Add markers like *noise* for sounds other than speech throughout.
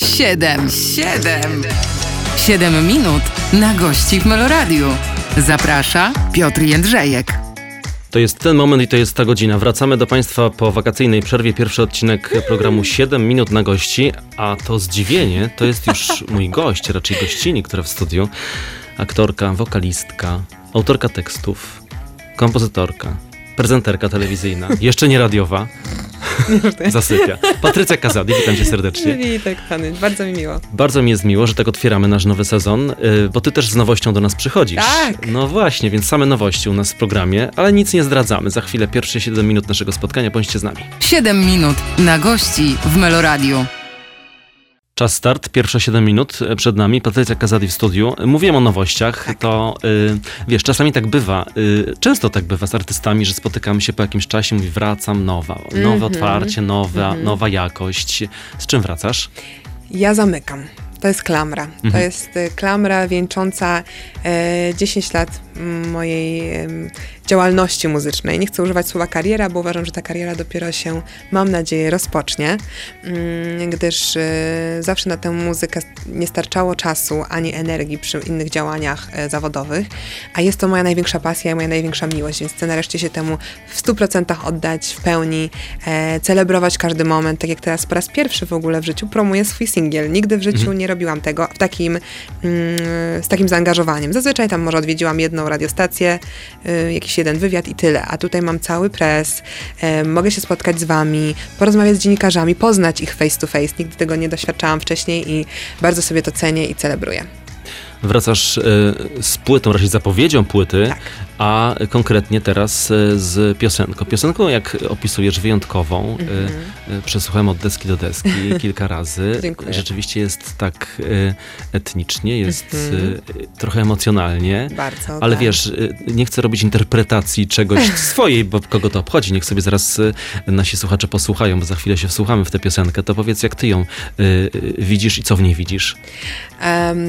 Siedem, siedem, siedem minut na gości w Meloradiu. Zaprasza Piotr Jędrzejek. To jest ten moment i to jest ta godzina. Wracamy do Państwa po wakacyjnej przerwie. Pierwszy odcinek programu 7 minut na gości, a to zdziwienie to jest już mój gość, raczej gościni, która w studiu. Aktorka, wokalistka, autorka tekstów, kompozytorka, prezenterka telewizyjna, jeszcze nie radiowa. *laughs* Zasypia. Patrycja Kazadi, witam cię serdecznie. Witaj, kochany, bardzo mi miło. Bardzo mi jest miło, że tak otwieramy nasz nowy sezon, y, bo ty też z nowością do nas przychodzisz. Tak. No właśnie, więc same nowości u nas w programie, ale nic nie zdradzamy. Za chwilę pierwsze 7 minut naszego spotkania, bądźcie z nami. Siedem minut na gości w Meloradiu. Czas start, pierwsze 7 minut e, przed nami, Patrycja Kazadi w studiu. Mówiłem o nowościach, Tak. to y, wiesz, czasami tak bywa, y, często tak bywa z artystami, że spotykamy się po jakimś czasie, mówi wracam, nowa, nowe Mhm. otwarcie, nowa, nowa jakość. Z czym wracasz? Ja zamykam. To jest klamra. Mhm. To jest y, klamra wieńcząca e, 10 lat mm, mojej em, działalności muzycznej. Nie chcę używać słowa kariera, bo uważam, że ta kariera dopiero się, mam nadzieję, rozpocznie, mm, gdyż e, zawsze na tę muzykę nie starczało czasu ani energii przy innych działaniach e, zawodowych, a jest to moja największa pasja i moja największa miłość, więc chcę nareszcie się temu w 100% oddać w pełni, e, celebrować każdy moment, tak jak teraz po raz pierwszy w ogóle w życiu promuję swój singiel. Nigdy w życiu nie robiłam tego w takim, mm, z takim zaangażowaniem. Zazwyczaj tam może odwiedziłam jedną radiostację, y, jakiś jeden wywiad i tyle, a tutaj mam cały press, mogę się spotkać z wami, porozmawiać z dziennikarzami, poznać ich face to face. Nigdy tego nie doświadczałam wcześniej i bardzo sobie to cenię i celebruję. Wracasz y, z płytą, raczej zapowiedzią płyty, Tak. A konkretnie teraz y, z piosenką. Piosenką, jak opisujesz, wyjątkową. Y, Przesłuchałem od deski do deski *laughs* kilka razy. Dziękuję. Rzeczywiście jest tak etnicznie, jest y, trochę emocjonalnie. Bardzo. Ale tak. wiesz, nie chcę robić interpretacji czegoś *laughs* swojej, bo kogo to obchodzi. Niech sobie zaraz nasi słuchacze posłuchają, bo za chwilę się wsłuchamy w tę piosenkę. To powiedz, jak ty ją widzisz i co w niej widzisz?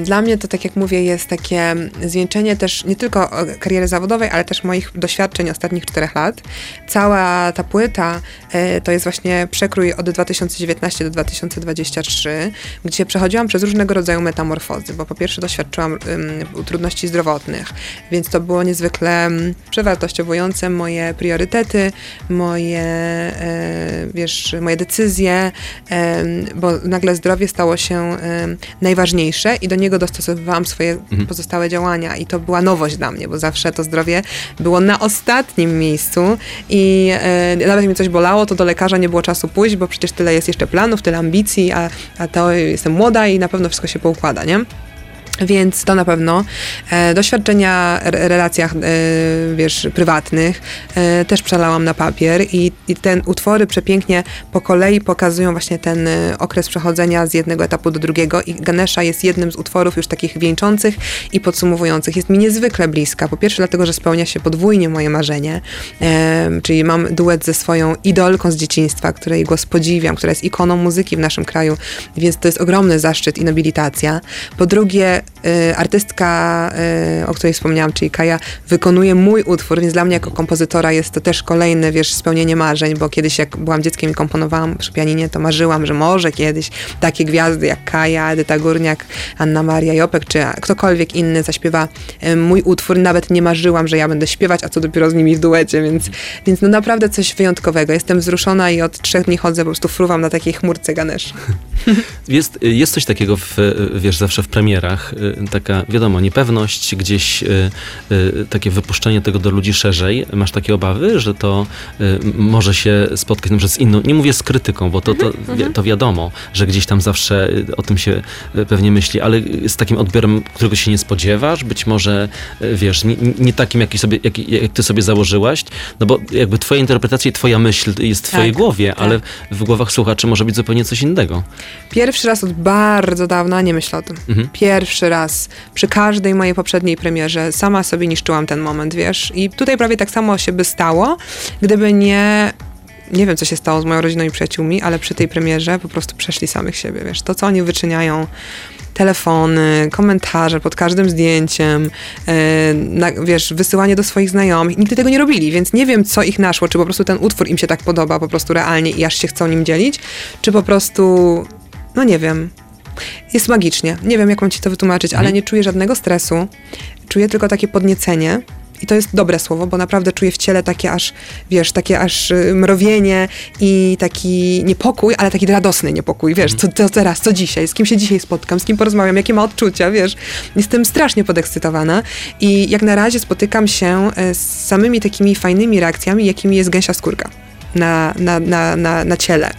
Dla mnie to, tak jak mówię, jest takie zwieńczenie też nie tylko e, kariery zawodowej, ale też moich doświadczeń ostatnich czterech lat. Cała ta płyta e, to jest właśnie przekrój od 2019 do 2023, gdzie przechodziłam przez różnego rodzaju metamorfozy, bo po pierwsze doświadczyłam em, trudności zdrowotnych, więc to było niezwykle em, przewartościowujące moje priorytety, moje, e, wiesz, moje decyzje, bo nagle zdrowie stało się najważniejsze i do niego dostosowywałam swoje pozostałe działania i to była nowość dla mnie, bo zawsze to zdrowie było na ostatnim miejscu i e, nawet mi coś bolało, to do lekarza nie było czasu pójść, bo przecież tyle jest jeszcze planów, tyle ambicji, a, a to jestem młoda i na pewno wszystko się poukłada, nie? Więc to na pewno. E, doświadczenia w relacjach, e, wiesz, prywatnych e, też przelałam na papier i, i ten utwory przepięknie po kolei pokazują właśnie ten e, okres przechodzenia z jednego etapu do drugiego i Ganesha jest jednym z utworów już takich wieńczących i podsumowujących. Jest mi niezwykle bliska. Po pierwsze dlatego, że spełnia się podwójnie moje marzenie, e, czyli mam duet ze swoją idolką z dzieciństwa, której głos podziwiam, która jest ikoną muzyki w naszym kraju, więc to jest ogromny zaszczyt i nobilitacja. Po drugie, artystka, y, o której wspomniałam, czyli Kaja, wykonuje mój utwór, więc dla mnie jako kompozytora jest to też kolejne, wiesz, spełnienie marzeń, bo kiedyś jak byłam dzieckiem i komponowałam przy pianinie, to marzyłam, że może kiedyś takie gwiazdy jak Kaja, Edyta Górniak, Anna Maria Jopek, czy ktokolwiek inny zaśpiewa y, mój utwór. Nawet nie marzyłam, że ja będę śpiewać, a co dopiero z nimi w duecie, więc, więc no naprawdę coś wyjątkowego. Jestem wzruszona i od trzech dni chodzę, po prostu fruwam na takiej chmurce Ganesh. *laughs* Jest, jest coś takiego, w, wiesz, zawsze w premierach, y, taka, wiadomo, niepewność, gdzieś y, y, takie wypuszczenie tego do ludzi szerzej. Masz takie obawy, że to y, może się spotkać z inną, nie mówię z krytyką, bo to, to, wi- to wiadomo, że gdzieś tam zawsze y, o tym się y, pewnie myśli, ale z takim odbiorem, którego się nie spodziewasz, być może, y, wiesz, nie, nie takim, jaki sobie, jak, jak ty sobie założyłaś, no bo jakby twoja interpretacja i twoja myśl jest w twojej Tak, głowie, tak. ale w głowach słuchaczy może być zupełnie coś innego. Pierwszy raz od bardzo dawna nie myślę o tym. Mhm. Pierwszy raz. Przy każdej mojej poprzedniej premierze sama sobie niszczyłam ten moment, wiesz. I tutaj prawie tak samo się by stało, gdyby nie nie wiem, co się stało z moją rodziną i przyjaciółmi, ale przy tej premierze po prostu przeszli samych siebie, wiesz. To, co oni wyczyniają, telefony, komentarze pod każdym zdjęciem, e, na, wiesz, wysyłanie do swoich znajomych. Nigdy tego nie robili, więc nie wiem, co ich naszło. Czy po prostu ten utwór im się tak podoba po prostu realnie i aż się chcą nim dzielić, czy po prostu, no nie wiem, jest magicznie. Nie wiem, jak mam ci to wytłumaczyć, ale Mhm. nie czuję żadnego stresu. Czuję tylko takie podniecenie. I to jest dobre słowo, bo naprawdę czuję w ciele takie aż, wiesz, takie aż y, mrowienie i taki niepokój, ale taki radosny niepokój, wiesz, co, co teraz, co dzisiaj, z kim się dzisiaj spotkam, z kim porozmawiam, jakie ma odczucia, wiesz. Jestem strasznie podekscytowana i jak na razie spotykam się e, z samymi takimi fajnymi reakcjami, jakimi jest gęsia skórka na, na, na, na, na ciele.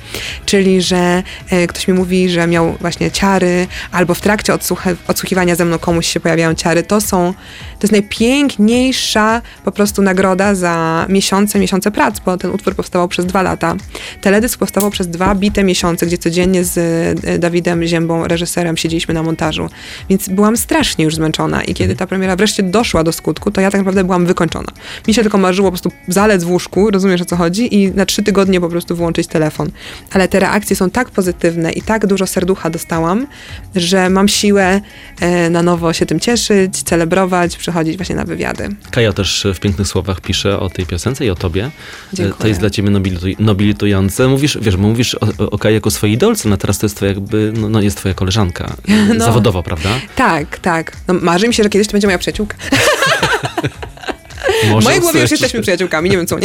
Czyli, że e, ktoś mi mówi, że miał właśnie ciary, albo w trakcie odsłucha- odsłuchiwania ze mną komuś się pojawiają ciary. To są, to jest najpiękniejsza po prostu nagroda za miesiące, miesiące prac, bo ten utwór powstawał przez dwa lata. Teledysk powstawał przez dwa bite miesiące, gdzie codziennie z e, Dawidem Ziębą, reżyserem, siedzieliśmy na montażu. Więc byłam strasznie już zmęczona i kiedy ta premiera wreszcie doszła do skutku, to ja tak naprawdę byłam wykończona. Mi się tylko marzyło po prostu zalec w łóżku, rozumiesz o co chodzi, i na trzy tygodnie po prostu wyłączyć telefon. Ale te reakcje są tak pozytywne i tak dużo serducha dostałam, że mam siłę e, na nowo się tym cieszyć, celebrować, przychodzić właśnie na wywiady. Kaja też w pięknych słowach pisze o tej piosence i o tobie. Dziękuję. To jest dla ciebie nobilitu- nobilitujące. Mówisz, wiesz, mówisz o, o jako swojej idolce, no teraz to jest twoja jakby, no, no jest twoja koleżanka. *laughs* No. Zawodowo, prawda? Tak, tak. No, marzy mi się, że kiedyś to będzie moja przyjaciółka. *laughs* *laughs* W mojej głowie już jesteśmy przyjaciółkami, nie wiem co u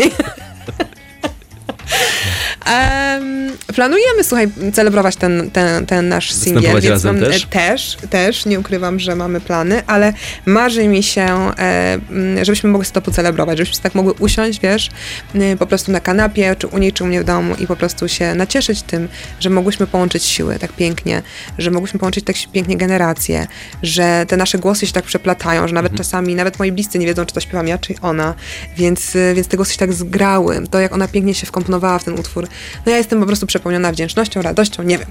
yeah. Em, planujemy, słuchaj, celebrować ten, ten, ten nasz singiel, więc mam, też? e, też, też, nie ukrywam, że mamy plany, ale marzy mi się, e, m, żebyśmy mogli sobie to pocelebrować, żebyśmy tak mogły usiąść, wiesz, y, po prostu na kanapie, czy u niej, czy u mnie w domu i po prostu się nacieszyć tym, że mogłyśmy połączyć siły tak pięknie, że mogłyśmy połączyć tak pięknie generacje, że te nasze głosy się tak przeplatają, że nawet Mhm. czasami, nawet moi bliscy nie wiedzą, czy to śpiewam ja, czy ona, więc, y, więc te głosy się tak zgrały. To, jak ona pięknie się wkomponowała w ten utwór, no ja jestem po prostu przepełniona wdzięcznością, radością, nie wiem.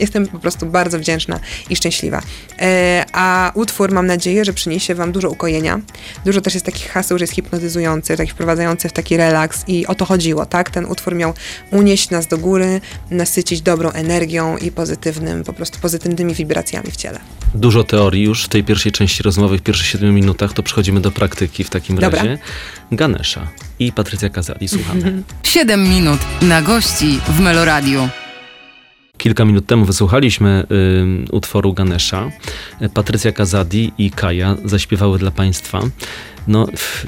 Jestem po prostu bardzo wdzięczna i szczęśliwa. E, a utwór mam nadzieję, że przyniesie Wam dużo ukojenia. Dużo też jest takich haseł, że jest hipnotyzujący, takich wprowadzający w taki relaks i o to chodziło, tak? Ten utwór miał unieść nas do góry, nasycić dobrą energią i pozytywnym, po prostu pozytywnymi wibracjami w ciele. Dużo teorii już w tej pierwszej części rozmowy, w pierwszych siedmiu minutach, to przechodzimy do praktyki w takim Dobra. razie. Ganesha i Patrycja Kazali, słuchamy. *laughs* 7 minut na gości w Meloradiu. Kilka minut temu wysłuchaliśmy y, utworu Ganesha. Patrycja Kazadi i Kaja zaśpiewały dla Państwa. No, pff,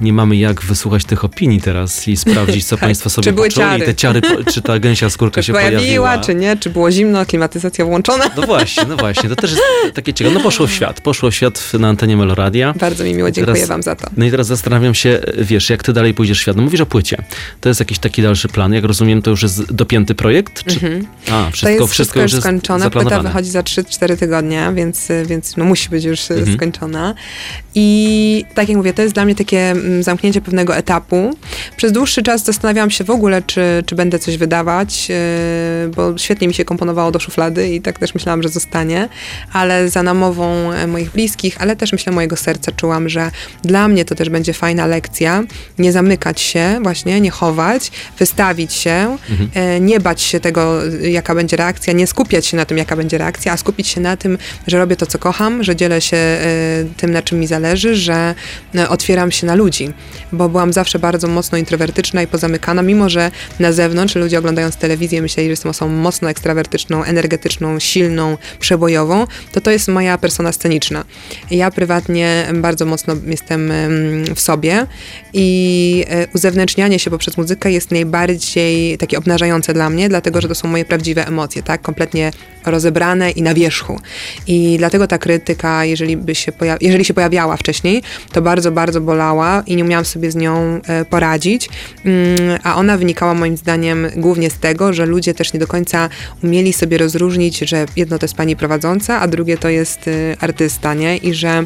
nie mamy jak wysłuchać tych opinii teraz i sprawdzić, co *laughs* Tak. Państwo sobie Czy były ciary? I te ciary, czy ta gęsia skórka Czy się pojawiła, pojawiła. czy nie? Czy było zimno, klimatyzacja włączona? No właśnie, no właśnie. To też jest takie ciekawe. No poszło w świat. Poszło w świat na antenie Meloradia. Bardzo mi miło, dziękuję Teraz- Wam za to. No i teraz zastanawiam się, wiesz, jak ty dalej pójdziesz w świat. No mówisz o płycie. To jest jakiś taki dalszy plan. Jak rozumiem, to już jest dopięty projekt? Czy... A, wszystko, Mhm. to jest wszystko już jest skończone. Płyta wychodzi za 3-4 tygodnie, więc, więc no musi być już Mhm. skończona. I tak jak mówię, to jest dla mnie takie zamknięcie pewnego etapu. Przez dłuższy czas zastanawiałam się w ogóle, czy, czy będę coś wydawać, yy, bo świetnie mi się komponowało do szuflady i tak też myślałam, że zostanie, ale za namową e, moich bliskich, ale też myślę mojego serca czułam, że dla mnie to też będzie fajna lekcja, nie zamykać się właśnie, nie chować, wystawić się, e, nie bać się tego, jaka będzie reakcja, nie skupiać się na tym, jaka będzie reakcja, a skupić się na tym, że robię to, co kocham, że dzielę się e, tym, na czym mi zależy, że e, otwieram się na ludzi, bo byłam zawsze bardzo mocno introwertyczna i pozamykana, mimo że na zewnątrz ludzie oglądając telewizję myśleli, że jestem osobą mocno ekstrawertyczną, energetyczną, silną, przebojową, to to jest moja persona sceniczna. Ja prywatnie bardzo mocno jestem em, w sobie i e, uzewnętrznianie się poprzez muzykę jest najbardziej takie obnażające dla mnie, dlatego że to są moje prawdziwe emocje, tak? Kompletnie rozebrane i na wierzchu. I dlatego ta krytyka, jeżeli, by się, poja- jeżeli się pojawiała wcześniej, to bardzo, bardzo bolała i nie umiałam sobie z nią e, poradzić. Mm, A ona wynikała moim zdaniem głównie z tego, że ludzie też nie do końca umieli sobie rozróżnić, że jedno to jest pani prowadząca, a drugie to jest y, artysta, nie? I że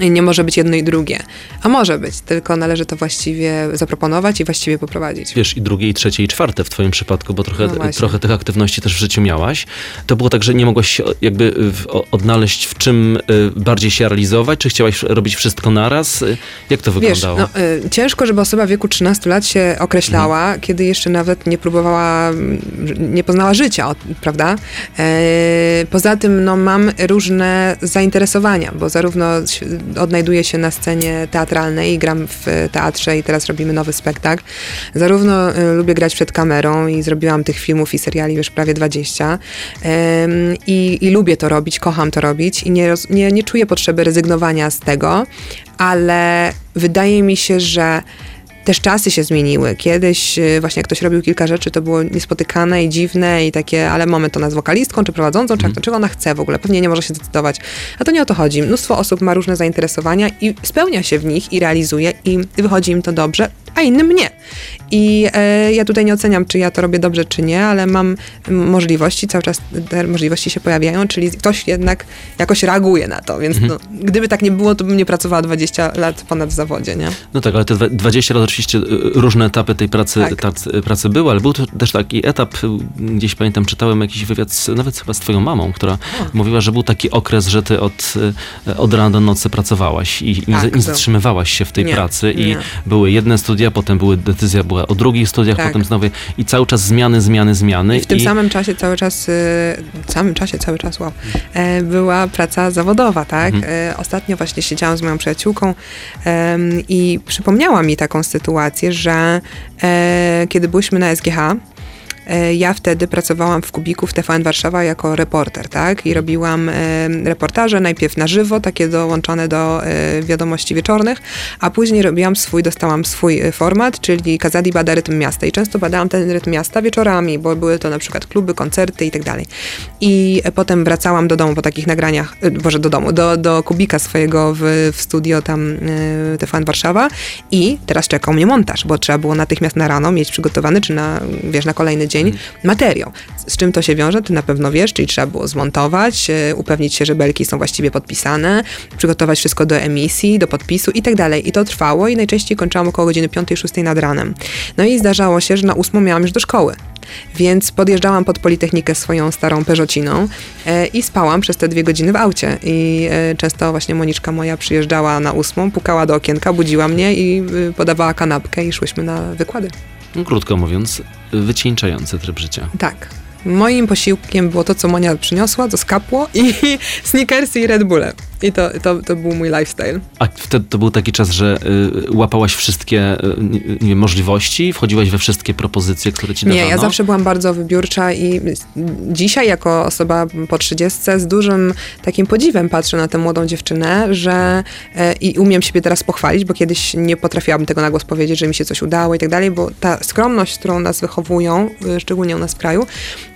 nie może być jedno i drugie. A może być, tylko należy to właściwie zaproponować i właściwie poprowadzić. Wiesz, i drugie, i trzecie, i czwarte w twoim przypadku, bo trochę, No trochę tych aktywności też w życiu miałaś. To było tak, że nie mogłaś się jakby o- odnaleźć w czym y, bardziej się realizować? Czy chciałaś robić wszystko naraz? Y, Jak to Wiesz, wyglądało? no, y, ciężko, żeby osoba w wieku 13 lat się określała, kiedy jeszcze nawet nie próbowała, mm, nie poznała życia, prawda? E, poza tym, no, mam różne zainteresowania, bo zarówno odnajduję się na scenie teatralnej gram w teatrze i teraz robimy nowy spektakl. Zarówno y, lubię grać przed kamerą i zrobiłam tych filmów i seriali już prawie 20 ym, i, i lubię to robić, kocham to robić i nie, nie, nie czuję potrzeby rezygnowania z tego, ale wydaje mi się, że też czasy się zmieniły. Kiedyś y, właśnie jak ktoś robił kilka rzeczy, to było niespotykane i dziwne i takie, ale mamy to nas wokalistką, czy prowadzącą, czy, mm. czego ona chce w ogóle. Pewnie nie może się zdecydować. A to nie o to chodzi. Mnóstwo osób ma różne zainteresowania i spełnia się w nich i realizuje i wychodzi im to dobrze, a innym nie. I e, ja tutaj nie oceniam, czy ja to robię dobrze, czy nie, ale mam możliwości, cały czas te możliwości się pojawiają, czyli ktoś jednak jakoś reaguje na to, więc mhm. no, gdyby tak nie było, to bym nie pracowała 20 lat ponad w zawodzie, nie? No tak, ale te 20 lat oczywiście y, różne etapy tej pracy, tak. pracy były, ale był to też taki etap, y, gdzieś pamiętam, czytałem jakiś wywiad, z, nawet chyba z twoją mamą, która mówiła, że był taki okres, że ty od, y, od rana do nocy pracowałaś i tak, nie zatrzymywałaś się w tej nie, pracy nie. i były jedne studia, potem były decyzja była o drugich studiach, tak. potem znowu i cały czas zmiany, zmiany, zmiany. I w tym i... samym czasie cały czas, w samym czasie cały czas, wow, e, była praca zawodowa, tak? Mhm. E, ostatnio właśnie siedziałam z moją przyjaciółką i przypomniała mi taką sytuację, że e, kiedy byliśmy na SGH, ja wtedy pracowałam w Kubiku w TVN Warszawa jako reporter, tak? I robiłam e, reportaże najpierw na żywo, takie dołączone do e, wiadomości wieczornych, a później robiłam swój, dostałam swój format, czyli Kazadi bada rytm miasta. I często badałam ten rytm miasta wieczorami, bo były to na przykład kluby, koncerty i tak dalej. I potem wracałam do domu po takich nagraniach, boże do domu, do, do Kubika swojego w, w studio tam TVN Warszawa i teraz czekał mnie montaż, bo trzeba było natychmiast na rano mieć przygotowany, czy na, wiesz, na kolejny dzień mhm. materiał. Z czym to się wiąże, ty na pewno wiesz, czyli trzeba było zmontować, e, upewnić się, że belki są właściwie podpisane, przygotować wszystko do emisji, do podpisu i tak dalej. I to trwało i najczęściej kończyłam około godziny 5-6 nad ranem. No i zdarzało się, że na ósmą miałam już do szkoły. Więc podjeżdżałam pod Politechnikę swoją starą Peugeotiną e, i spałam przez te dwie godziny w aucie. I e, często właśnie Moniczka moja przyjeżdżała na ósmą, pukała do okienka, budziła mnie i y, podawała kanapkę i szłyśmy na wykłady. Krótko mówiąc, wycieńczający tryb życia. Tak. Moim posiłkiem było to, co Monia przyniosła, to skapło i *laughs* sneakersy i Red Bulle. I to, to, to był mój lifestyle. A wtedy to był taki czas, że y, łapałaś wszystkie y, nie wiem, możliwości, wchodziłaś we wszystkie propozycje, które ci dawano? Nie, ja zawsze byłam bardzo wybiórcza i dzisiaj jako osoba po trzydziestce z dużym takim podziwem patrzę na tę młodą dziewczynę, że y, i umiem siebie teraz pochwalić, bo kiedyś nie potrafiłabym tego na głos powiedzieć, że mi się coś udało i tak dalej, bo ta skromność, którą nas wychowują, y, szczególnie u nas w kraju,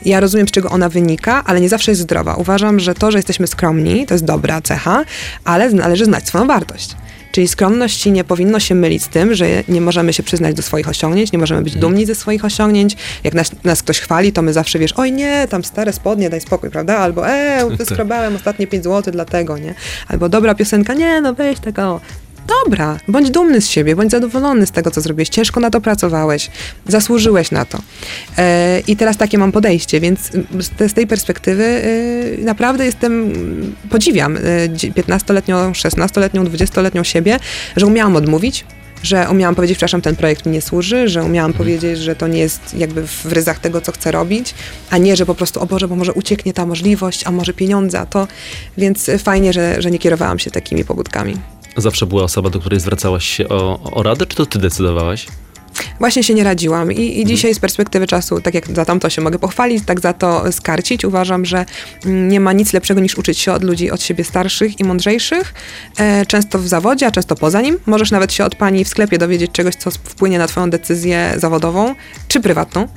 ja rozumiem, z czego ona wynika, ale nie zawsze jest zdrowa. Uważam, że to, że jesteśmy skromni, to jest dobra cecha, ale należy znać swoją wartość. Czyli skromność nie powinno się mylić z tym, że nie możemy się przyznać do swoich osiągnięć, nie możemy być mhm. dumni ze swoich osiągnięć. Jak nas, nas, ktoś chwali, to my zawsze wiesz, oj nie, tam stare spodnie, daj spokój, prawda? Albo e, *laughs* wyskrobałem ostatnie 5 zł dlatego, nie? Albo dobra piosenka, nie, no weź tego, dobra, bądź dumny z siebie, bądź zadowolony z tego, co zrobiłeś. Ciężko na to pracowałeś, zasłużyłeś na to. E, I teraz takie mam podejście, więc z, te, z tej perspektywy e, naprawdę jestem, podziwiam e, 15-letnią, 16-letnią, 20-letnią siebie, że umiałam odmówić, że umiałam powiedzieć, przepraszam, ten projekt mi nie służy, że umiałam mhm. powiedzieć, że to nie jest jakby w ryzach tego, co chcę robić, a nie, że po prostu, o Boże, bo może ucieknie ta możliwość, a może pieniądze, a to, więc fajnie, że, że nie kierowałam się takimi pobudkami zawsze była osoba, do której zwracłaś się o, o radę, czy to ty decydowałaś? Właśnie się nie radziłam i, i mhm. dzisiaj z perspektywy czasu, tak jak za tamto się mogę pochwalić, tak za to skarcić. Uważam, że mm, nie ma nic lepszego niż uczyć się od ludzi od siebie starszych i mądrzejszych, e, często w zawodzie, a często poza nim. Możesz nawet się od pani w sklepie dowiedzieć czegoś, co wpłynie na twoją decyzję zawodową czy prywatną,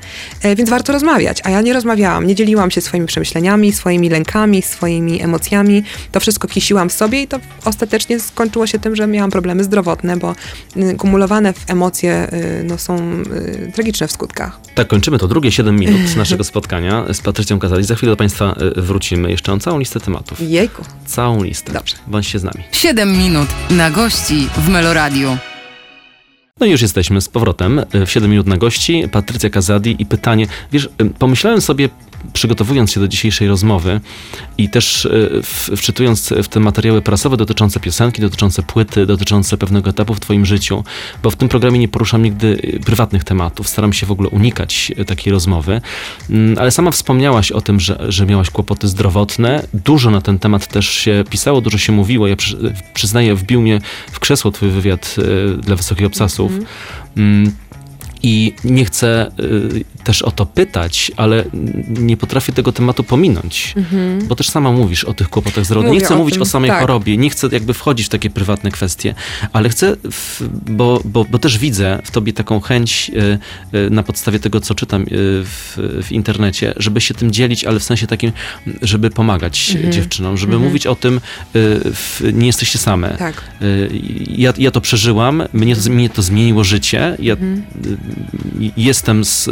e, więc warto rozmawiać. A ja nie rozmawiałam, nie dzieliłam się swoimi przemyśleniami, swoimi lękami, swoimi emocjami. To wszystko kisiłam w sobie i to ostatecznie skończyło się tym, że miałam problemy zdrowotne, bo y, kumulowane w emocje y, no, są y, tragiczne w skutkach. Tak, kończymy to drugie 7 minut *laughs* naszego spotkania z Patrycją Kazali. Za chwilę do Państwa y, wrócimy. Jeszcze mam całą listę tematów. Jejku. Całą listę. Dobrze. Bądźcie z nami. 7 minut na gości w Meloradiu. No i już jesteśmy z powrotem y, w 7 minut na gości. Patrycja Kazadi i pytanie. Wiesz, y, pomyślałem sobie przygotowując się do dzisiejszej rozmowy i też e, w, wczytując w te materiały prasowe dotyczące piosenki, dotyczące płyty, dotyczące pewnego etapu w twoim życiu, bo w tym programie nie poruszam nigdy e, prywatnych tematów, staram się w ogóle unikać e, takiej rozmowy, mm, ale sama wspomniałaś o tym, że, że miałaś kłopoty zdrowotne, dużo na ten temat też się pisało, dużo się mówiło, ja przy, przyznaję, wbił mnie w krzesło twój wywiad dla Wysokich Obsasów, mm. I nie chcę też o to pytać, ale nie potrafię tego tematu pominąć, mhm. bo też sama mówisz o tych kłopotach zdrowotnych. Nie chcę o mówić tym, o samej tak. chorobie, nie chcę jakby wchodzić w takie prywatne kwestie, ale chcę, w, bo, bo, bo też widzę w tobie taką chęć y, y, na podstawie tego, co czytam y, w, w, internecie, żeby się tym dzielić, ale w sensie takim, żeby pomagać mhm. dziewczynom, żeby mhm. mówić o tym, y, w, nie jesteście same. Tak. Y, ja, ja to przeżyłam, mnie to, mnie to zmieniło życie, ja mhm jestem z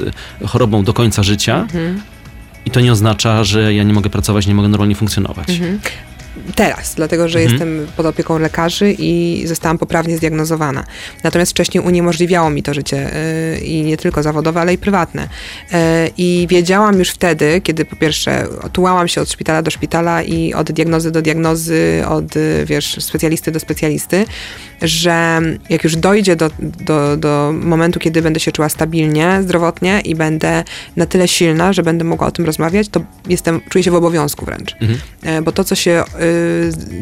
chorobą do końca życia mhm. i to nie oznacza, że ja nie mogę pracować, nie mogę normalnie funkcjonować. Mhm teraz, dlatego że mhm. jestem pod opieką lekarzy i zostałam poprawnie zdiagnozowana. Natomiast wcześniej uniemożliwiało mi to życie yy, i nie tylko zawodowe, ale i prywatne. Yy, I wiedziałam już wtedy, kiedy po pierwsze tułałam się od szpitala do szpitala i od diagnozy do diagnozy, od wiesz, specjalisty do specjalisty, że jak już dojdzie do, do, do momentu, kiedy będę się czuła stabilnie, zdrowotnie i będę na tyle silna, że będę mogła o tym rozmawiać, to jestem, czuję się w obowiązku wręcz. Mhm. Yy, bo to, co się Y,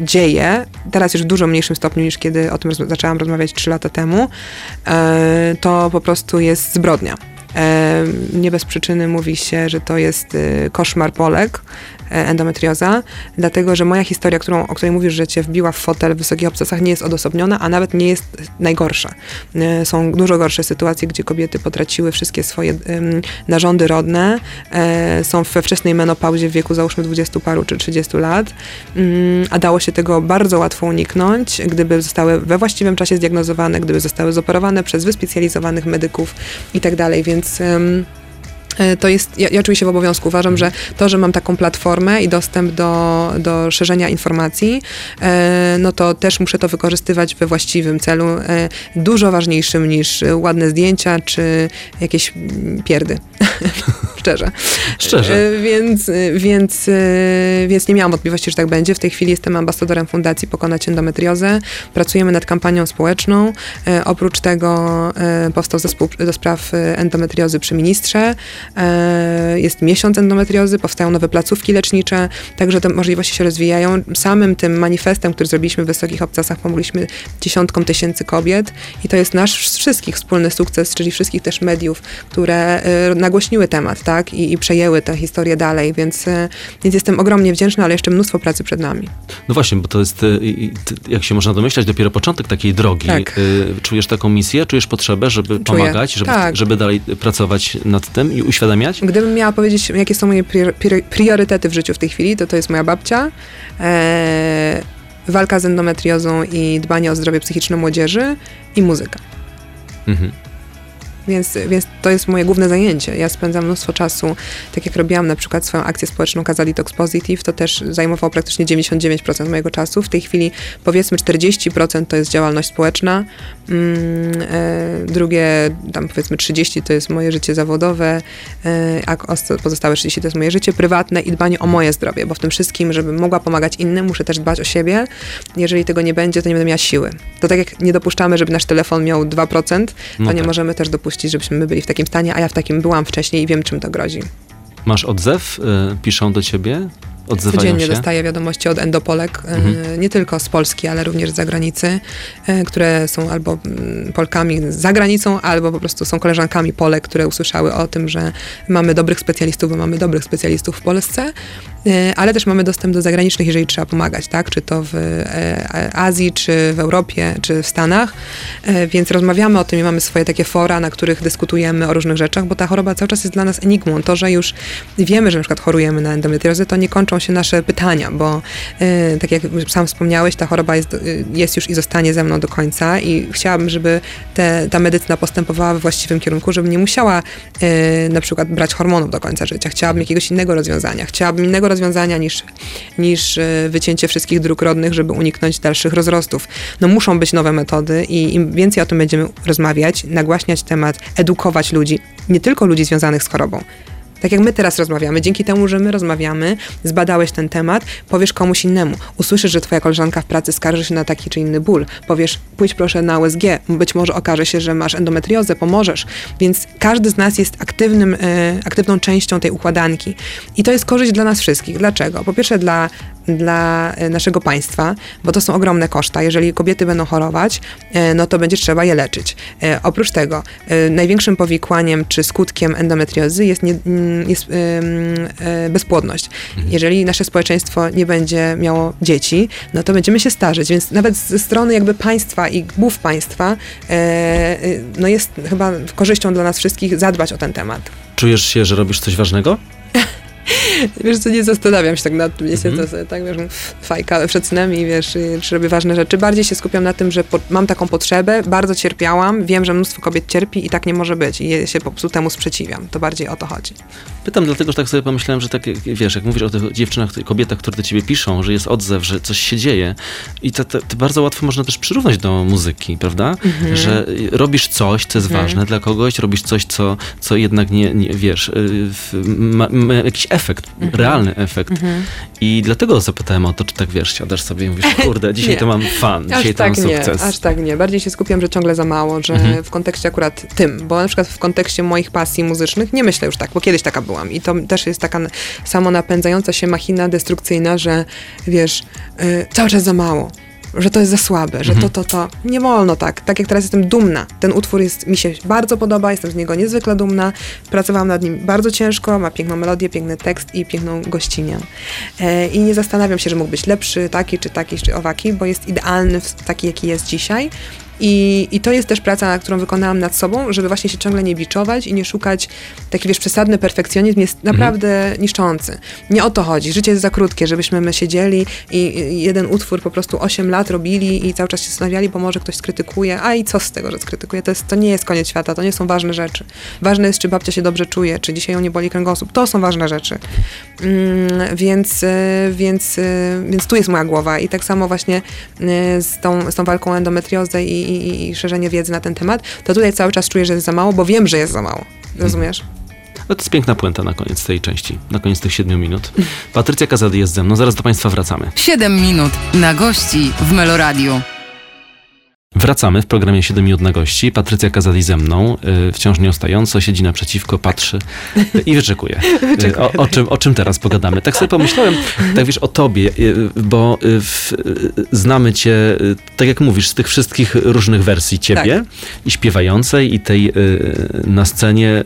dzieje, teraz już w dużo mniejszym stopniu niż kiedy o tym zaczęłam rozmawiać 3 lata temu, y, to po prostu jest zbrodnia. Y, nie bez przyczyny mówi się, że to jest koszmar Polek, E, endometrioza, dlatego że moja historia, którą, o której mówisz, że cię wbiła w fotel w wysokich obcasach, nie jest odosobniona, a nawet nie jest najgorsza. E, są dużo gorsze sytuacje, gdzie kobiety potraciły wszystkie swoje narządy rodne, e, są we wczesnej menopauzie w wieku załóżmy 20 paru czy 30 lat, um, a dało się tego bardzo łatwo uniknąć, gdyby zostały we właściwym czasie zdiagnozowane, gdyby zostały zoperowane przez wyspecjalizowanych medyków i tak dalej, więc... E, to jest, ja, ja, czuję się w obowiązku. Uważam, że to, że mam taką platformę i dostęp do, do szerzenia informacji, e, no to też muszę to wykorzystywać we właściwym celu, e, dużo ważniejszym niż ładne zdjęcia czy jakieś pierdy. *laughs* Szczerze. Szczerze. Więc, więc, więc nie miałam wątpliwości, że tak będzie. W tej chwili jestem ambasadorem Fundacji Pokonać Endometriozę. Pracujemy nad kampanią społeczną. Oprócz tego powstał zespół do spraw endometriozy przy ministrze. E, jest miesiąc endometriozy, powstają nowe placówki lecznicze, także te możliwości się rozwijają. Samym tym manifestem, który zrobiliśmy w Wysokich Obcasach, pomogliśmy dziesiątkom tysięcy kobiet i to jest nasz wszystkich wspólny sukces, czyli wszystkich też mediów, które e, nagłośniły temat, tak, i, i przejęły tę historię dalej, więc, e, więc jestem ogromnie wdzięczna, ale jeszcze mnóstwo pracy przed nami. No właśnie, bo to jest, jak się można domyślać, dopiero początek takiej drogi. Tak. Czujesz taką misję, czujesz potrzebę, żeby Czuję. pomagać, żeby, tak. żeby dalej pracować nad tym i uświadamiać? Gdybym miała powiedzieć, jakie są moje priorytety w życiu w tej chwili, to to jest moja babcia, e, walka z endometriozą i dbanie o zdrowie psychiczne młodzieży i muzyka. Mhm. Więc, więc to jest moje główne zajęcie. Ja spędzam mnóstwo czasu, tak jak robiłam na przykład swoją akcję społeczną Kazali Tox Positive, to też zajmowało praktycznie 99% mojego czasu. W tej chwili powiedzmy 40% to jest działalność społeczna, mm, e, drugie tam powiedzmy 30 to jest moje życie zawodowe, e, a pozostałe 30 to jest moje życie prywatne i dbanie o moje zdrowie, bo w tym wszystkim, żebym mogła pomagać innym, muszę też dbać o siebie. Jeżeli tego nie będzie, to nie będę miała siły. To tak jak nie dopuszczamy, żeby nasz telefon miał 2%, to no nie tak. możemy też dopuścić żebyśmy my byli w takim stanie, a ja w takim byłam wcześniej i wiem, czym to grozi. Masz odzew? Y, piszą do ciebie? Odzywają Codziennie się? dostaję wiadomości od endopolek, y, mhm. nie tylko z Polski, ale również z zagranicy, y, które są albo mm, Polkami za granicą, albo po prostu są koleżankami Polek, które usłyszały o tym, że mamy dobrych specjalistów, bo mamy dobrych specjalistów w Polsce E, ale też mamy dostęp do zagranicznych, jeżeli trzeba pomagać, tak? Czy to w e, Azji, czy w Europie, czy w Stanach. E, więc rozmawiamy o tym i mamy swoje takie fora, na których dyskutujemy o różnych rzeczach, bo ta choroba cały czas jest dla nas enigmą. To, że już wiemy, że na przykład chorujemy na endometriozę, to nie kończą się nasze pytania, bo tak jak sam wspomniałeś, ta choroba jest, jest już i zostanie ze mną do końca i chciałabym, żeby te, ta medycyna postępowała we właściwym kierunku, żeby nie musiała na przykład brać hormonów do końca życia. Chciałabym jakiegoś innego rozwiązania. Chciałabym innego rozwiązania niż, niż wycięcie wszystkich dróg rodnych, żeby uniknąć dalszych rozrostów. No muszą być nowe metody i im więcej o tym będziemy rozmawiać, nagłaśniać temat, edukować ludzi, nie tylko ludzi związanych z chorobą, Tak jak my teraz rozmawiamy, dzięki temu, że my rozmawiamy, zbadałeś ten temat, powiesz komuś innemu. Usłyszysz, że twoja koleżanka w pracy skarży się na taki czy inny ból. Powiesz, pójdź proszę na USG, być może okaże się, że masz endometriozę, pomożesz. Więc każdy z nas jest aktywnym, e, aktywną częścią tej układanki. I to jest korzyść dla nas wszystkich. Dlaczego? Po pierwsze dla dla e, naszego państwa, bo to są ogromne koszta. Jeżeli kobiety będą chorować, e, no to będzie trzeba je leczyć. E, oprócz tego, największym powikłaniem czy skutkiem endometriozy jest, nie, mm, jest bezpłodność. Mhm. Jeżeli nasze społeczeństwo nie będzie miało dzieci, no to będziemy się starzeć, więc nawet ze strony jakby państwa i głów państwa, no jest chyba korzyścią dla nas wszystkich zadbać o ten temat. Czujesz się, że robisz coś ważnego? *laughs* *laughs* wiesz co, nie zastanawiam się tak nad tym, niestety, mm -hmm. tak, wiesz, fajka przed snem wiesz, czy robię ważne rzeczy. Bardziej się skupiam na tym, że po, mam taką potrzebę, bardzo cierpiałam, wiem, że mnóstwo kobiet cierpi i tak nie może być i się po prostu temu sprzeciwiam. To bardziej o to chodzi. Pytam dlatego, że tak sobie pomyślałem, że tak, wiesz, jak mówisz o tych dziewczynach, kobietach, które do ciebie piszą, że jest odzew, że coś się dzieje i to, to, to bardzo łatwo można też przyrównać do muzyki, prawda? Mm -hmm. Że robisz coś, co jest mm -hmm. ważne dla kogoś, robisz coś, co, co jednak nie, nie wiesz, y, ma, ma jakiś efekt, mhm. realny efekt. Mhm. I dlatego zapytałem o to, czy tak wiesz, siadasz sobie i mówisz, *laughs* kurde, dzisiaj to mam fan, dzisiaj to tak mam sukces. Nie, aż tak nie. Bardziej się skupiam, że ciągle za mało, że mhm. w kontekście akurat tym, bo na przykład w kontekście moich pasji muzycznych nie myślę już tak, bo kiedyś taka byłam i to też jest taka samo napędzająca się machina destrukcyjna, że wiesz, yy, cały czas za mało że to jest za słabe, że mhm. to, to, to. Nie wolno tak. Tak jak teraz jestem dumna. Ten utwór jest, mi się bardzo podoba, jestem z niego niezwykle dumna. Pracowałam nad nim bardzo ciężko, ma piękną melodię, piękny tekst i piękną gościnę. E, I nie zastanawiam się, że mógł być lepszy, taki, czy taki, czy owaki, bo jest idealny taki, jaki jest dzisiaj. I, I to jest też praca, którą wykonałam nad sobą, żeby właśnie się ciągle nie biczować i nie szukać, taki wiesz, przesadny perfekcjonizm jest mhm. naprawdę mhm. niszczący. Nie o to chodzi. Życie jest za krótkie, żebyśmy my siedzieli i, jeden utwór po prostu 8 lat robili i cały czas się zastanawiali, bo może ktoś skrytykuje, a i co z tego, że skrytykuje? To, jest, to nie jest koniec świata, to nie są ważne rzeczy. Ważne jest, czy babcia się dobrze czuje, czy dzisiaj ją nie boli kręgosłup. To są ważne rzeczy. Mm, więc, e, więc, e, więc tu jest moja głowa i tak samo właśnie e, z tą, z tą walką endometriozy i i, i, szerzenie wiedzy na ten temat, to tutaj cały czas czuję, że jest za mało, bo wiem, że jest za mało. Rozumiesz? No to jest piękna puenta na koniec tej części, na koniec tych siedmiu minut. Patrycja Kazady jest ze mną, zaraz do Państwa wracamy. Siedem minut na gości w Meloradiu. Wracamy w programie 7 minut na gości. Patrycja Kazali ze mną, y, wciąż nieustająco, siedzi naprzeciwko, patrzy i wyczekuje. *laughs* Y, o, o, czym, o czym teraz pogadamy? Tak sobie pomyślałem, tak wiesz, o tobie, y, bo w, znamy cię, tak jak mówisz, z tych wszystkich różnych wersji ciebie tak. i śpiewającej, i tej na scenie,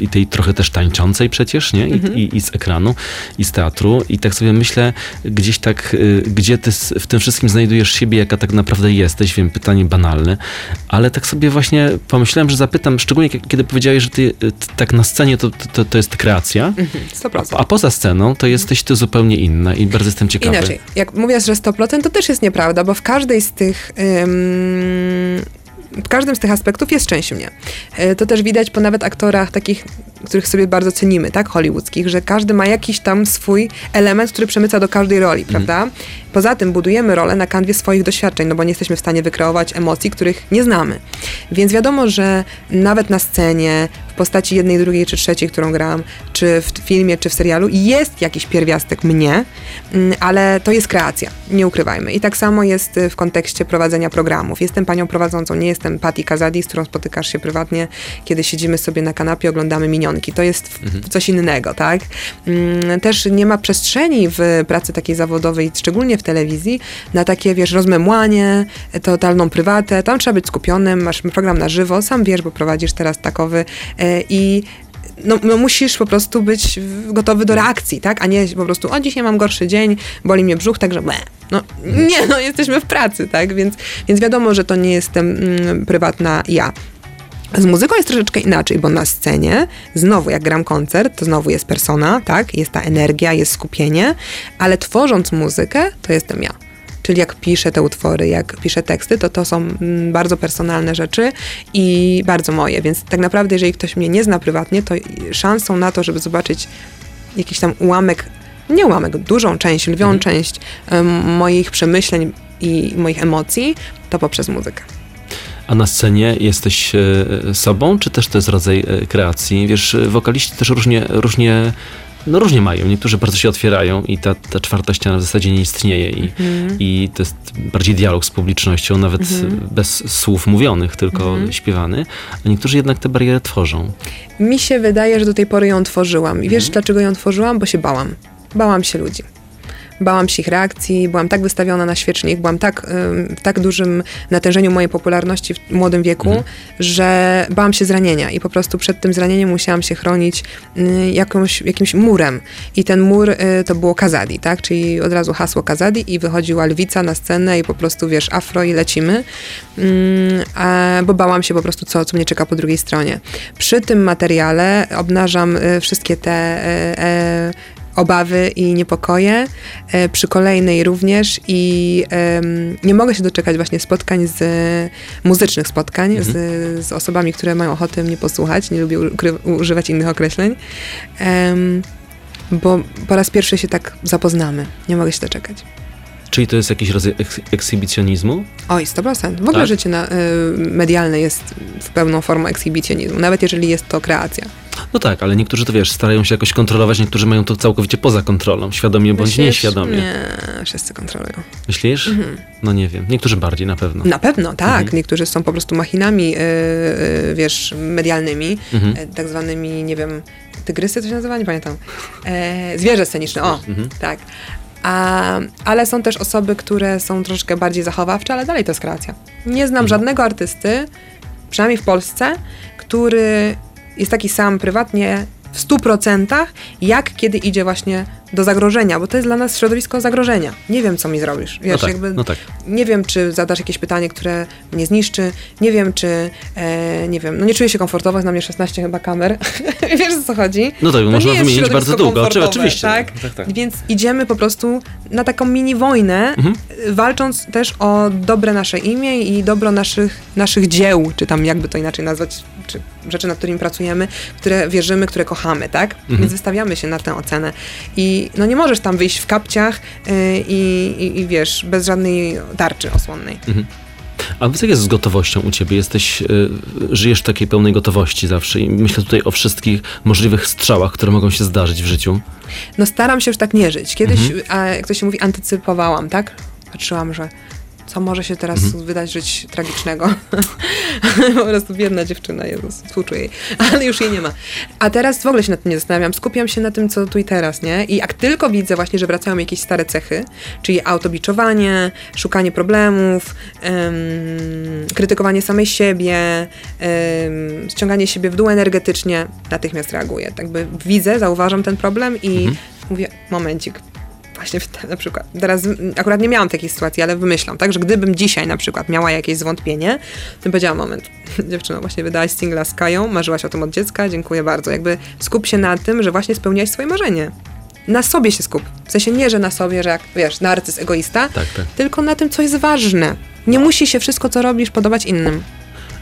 i tej trochę też tańczącej przecież, nie? I, mhm. i, I, z ekranu, i z teatru. I tak sobie myślę, gdzieś tak, gdzie ty w tym wszystkim znajdujesz siebie, jaka tak naprawdę jesteś? Wiem, pytanie banalny, ale tak sobie właśnie pomyślałem, że zapytam, szczególnie kiedy powiedziałeś, że ty tak na scenie to, to, to jest kreacja, 100%. A, a poza sceną to jesteś ty zupełnie inna i bardzo jestem ciekawy. Inaczej, jak mówisz, że 100%, to też jest nieprawda, bo w każdej z tych w każdym z tych aspektów jest część mnie. E, to też widać po nawet aktorach takich, których sobie bardzo cenimy, tak, hollywoodzkich, że każdy ma jakiś tam swój element, który przemyca do każdej roli, mm. prawda? Poza tym budujemy rolę na kanwie swoich doświadczeń, no bo nie jesteśmy w stanie wykreować emocji, których nie znamy. Więc wiadomo, że nawet na scenie, postaci jednej, drugiej czy trzeciej, którą gram, czy w filmie, czy w serialu, jest jakiś pierwiastek mnie, mm, ale to jest kreacja, nie ukrywajmy. I tak samo jest w kontekście prowadzenia programów. Jestem panią prowadzącą, nie jestem Patti Kazadi, z którą spotykasz się prywatnie, kiedy siedzimy sobie na kanapie, oglądamy minionki. To jest mhm. coś innego, tak? Mm, też nie ma przestrzeni w pracy takiej zawodowej, szczególnie w telewizji, na takie, wiesz, rozmemłanie, totalną prywatę. Tam trzeba być skupionym, masz program na żywo, sam wiesz, bo prowadzisz teraz takowy e, i no, no, musisz po prostu być gotowy do reakcji, tak? A nie po prostu, o dzisiaj mam gorszy dzień, boli mnie brzuch, także bleh. No nie, no jesteśmy w pracy, tak? Więc, więc wiadomo, że to nie jestem mm, prywatna ja. Z muzyką jest troszeczkę inaczej, bo na scenie, znowu jak gram koncert, to znowu jest persona, tak? Jest ta energia, jest skupienie, ale tworząc muzykę, to jestem ja. Czyli jak piszę te utwory, jak piszę teksty, to to są mm, bardzo personalne rzeczy i bardzo moje. Więc tak naprawdę, jeżeli ktoś mnie nie zna prywatnie, to szansą na to, żeby zobaczyć jakiś tam ułamek, nie ułamek, dużą część, lwią mhm. część moich przemyśleń i moich emocji, to poprzez muzykę. A na scenie jesteś e, sobą, czy też to jest rodzaj e, kreacji? Wiesz, e, wokaliści też różnie, różnie, no różnie mają. Niektórzy bardzo się otwierają i ta, ta czwarta ściana w zasadzie nie istnieje i, i to jest bardziej dialog z publicznością, nawet bez słów mówionych, tylko śpiewany. A niektórzy jednak te bariery tworzą. Mi się wydaje, że do tej pory ją tworzyłam. I wiesz, Mhm. dlaczego ją tworzyłam? Bo się bałam. Bałam się ludzi. Bałam się ich reakcji, byłam tak wystawiona na świecznik, byłam tak, w tak dużym natężeniu mojej popularności w młodym wieku, Mhm. że bałam się zranienia i po prostu przed tym zranieniem musiałam się chronić y, jakąś, jakimś murem. I ten mur y, to było Kazadi, tak? Czyli od razu hasło Kazadi i wychodziła lwica na scenę i po prostu, wiesz, afro i lecimy. Mm, bo bałam się po prostu, co, co mnie czeka po drugiej stronie. Przy tym materiale obnażam y, wszystkie te e, obawy i niepokoje, e, przy kolejnej również i nie mogę się doczekać właśnie spotkań z muzycznych spotkań z, z osobami, które mają ochotę mnie posłuchać. Nie lubię używać innych określeń. Bo po raz pierwszy się tak zapoznamy. Nie mogę się doczekać. Czyli to jest jakiś rodzaj eks- ekshibicjonizmu? Oj, 100%. W ogóle Tak? życie na, y, medialne jest w pełną formą ekshibicjonizmu, nawet jeżeli jest to kreacja. No tak, ale niektórzy to wiesz, starają się jakoś kontrolować, niektórzy mają to całkowicie poza kontrolą, świadomie bądź Myślisz? nieświadomie. Nie, wszyscy kontrolują. Myślisz? No nie wiem. Niektórzy bardziej na pewno. Na pewno, tak. Mhm. Niektórzy są po prostu machinami, y, y, wiesz, medialnymi, Mhm. e, tak zwanymi, nie wiem, tygrysy to się nazywa? Nie pamiętam. E, zwierzę sceniczne, o, Mhm. tak. A, ale są też osoby, które są troszeczkę bardziej zachowawcze, ale dalej to jest kreacja. Nie znam Mhm. żadnego artysty, przynajmniej w Polsce, który jest taki sam prywatnie 100%, jak kiedy idzie właśnie do zagrożenia, bo to jest dla nas środowisko zagrożenia. Nie wiem, co mi zrobisz. Wiesz, no tak, jakby no tak. nie wiem, czy zadasz jakieś pytanie, które mnie zniszczy. Nie wiem, czy, e, nie wiem, no nie czuję się komfortowo, jest na mnie 16 chyba kamer. *laughs* Wiesz, o co chodzi? No tak, To można wymienić bardzo długo. Oczywiście. Tak? tak, tak. Więc idziemy po prostu na taką mini wojnę, Mhm. walcząc też o dobre nasze imię i dobro naszych, naszych dzieł, czy tam jakby to inaczej nazwać, czy rzeczy, nad którymi pracujemy, które wierzymy, które kochamy, tak? Mhm. Więc wystawiamy się na tę ocenę. I no nie możesz tam wyjść w kapciach y, i, i, wiesz, bez żadnej tarczy osłonnej. A jak jest z gotowością u ciebie? Jesteś, y, żyjesz w takiej pełnej gotowości zawsze i myślę tutaj o wszystkich możliwych strzałach, które mogą się zdarzyć w życiu. No staram się już tak nie żyć. Kiedyś, Mhm. a jak to się mówi, antycypowałam, tak? Patrzyłam, że co może się teraz Mhm. wydarzyć tragicznego. *laughs* po prostu biedna dziewczyna, Jezus, współczuję jej. *laughs* Ale już jej nie ma. A teraz w ogóle się nad tym nie zastanawiam. Skupiam się na tym, co tu i teraz, nie? I jak tylko widzę właśnie, że wracają jakieś stare cechy, czyli autobiczowanie, szukanie problemów, em, krytykowanie samej siebie, em, ściąganie siebie w dół energetycznie, natychmiast reaguję. Tak by widzę, zauważam ten problem i Mhm. mówię, momencik, właśnie w te, na przykład, teraz akurat nie miałam takiej sytuacji, ale wymyślam, tak, że gdybym dzisiaj na przykład miała jakieś zwątpienie, to bym powiedziała, moment, *laughs* dziewczyno, właśnie wydałaś singla z Kają, marzyłaś o tym od dziecka, dziękuję bardzo. Jakby skup się na tym, że właśnie spełniałaś swoje marzenie. Na sobie się skup. W sensie nie, że na sobie, że jak, wiesz, narcyz, egoista, Tak, tak. tylko na tym, co jest ważne. Nie musi się wszystko, co robisz, podobać innym.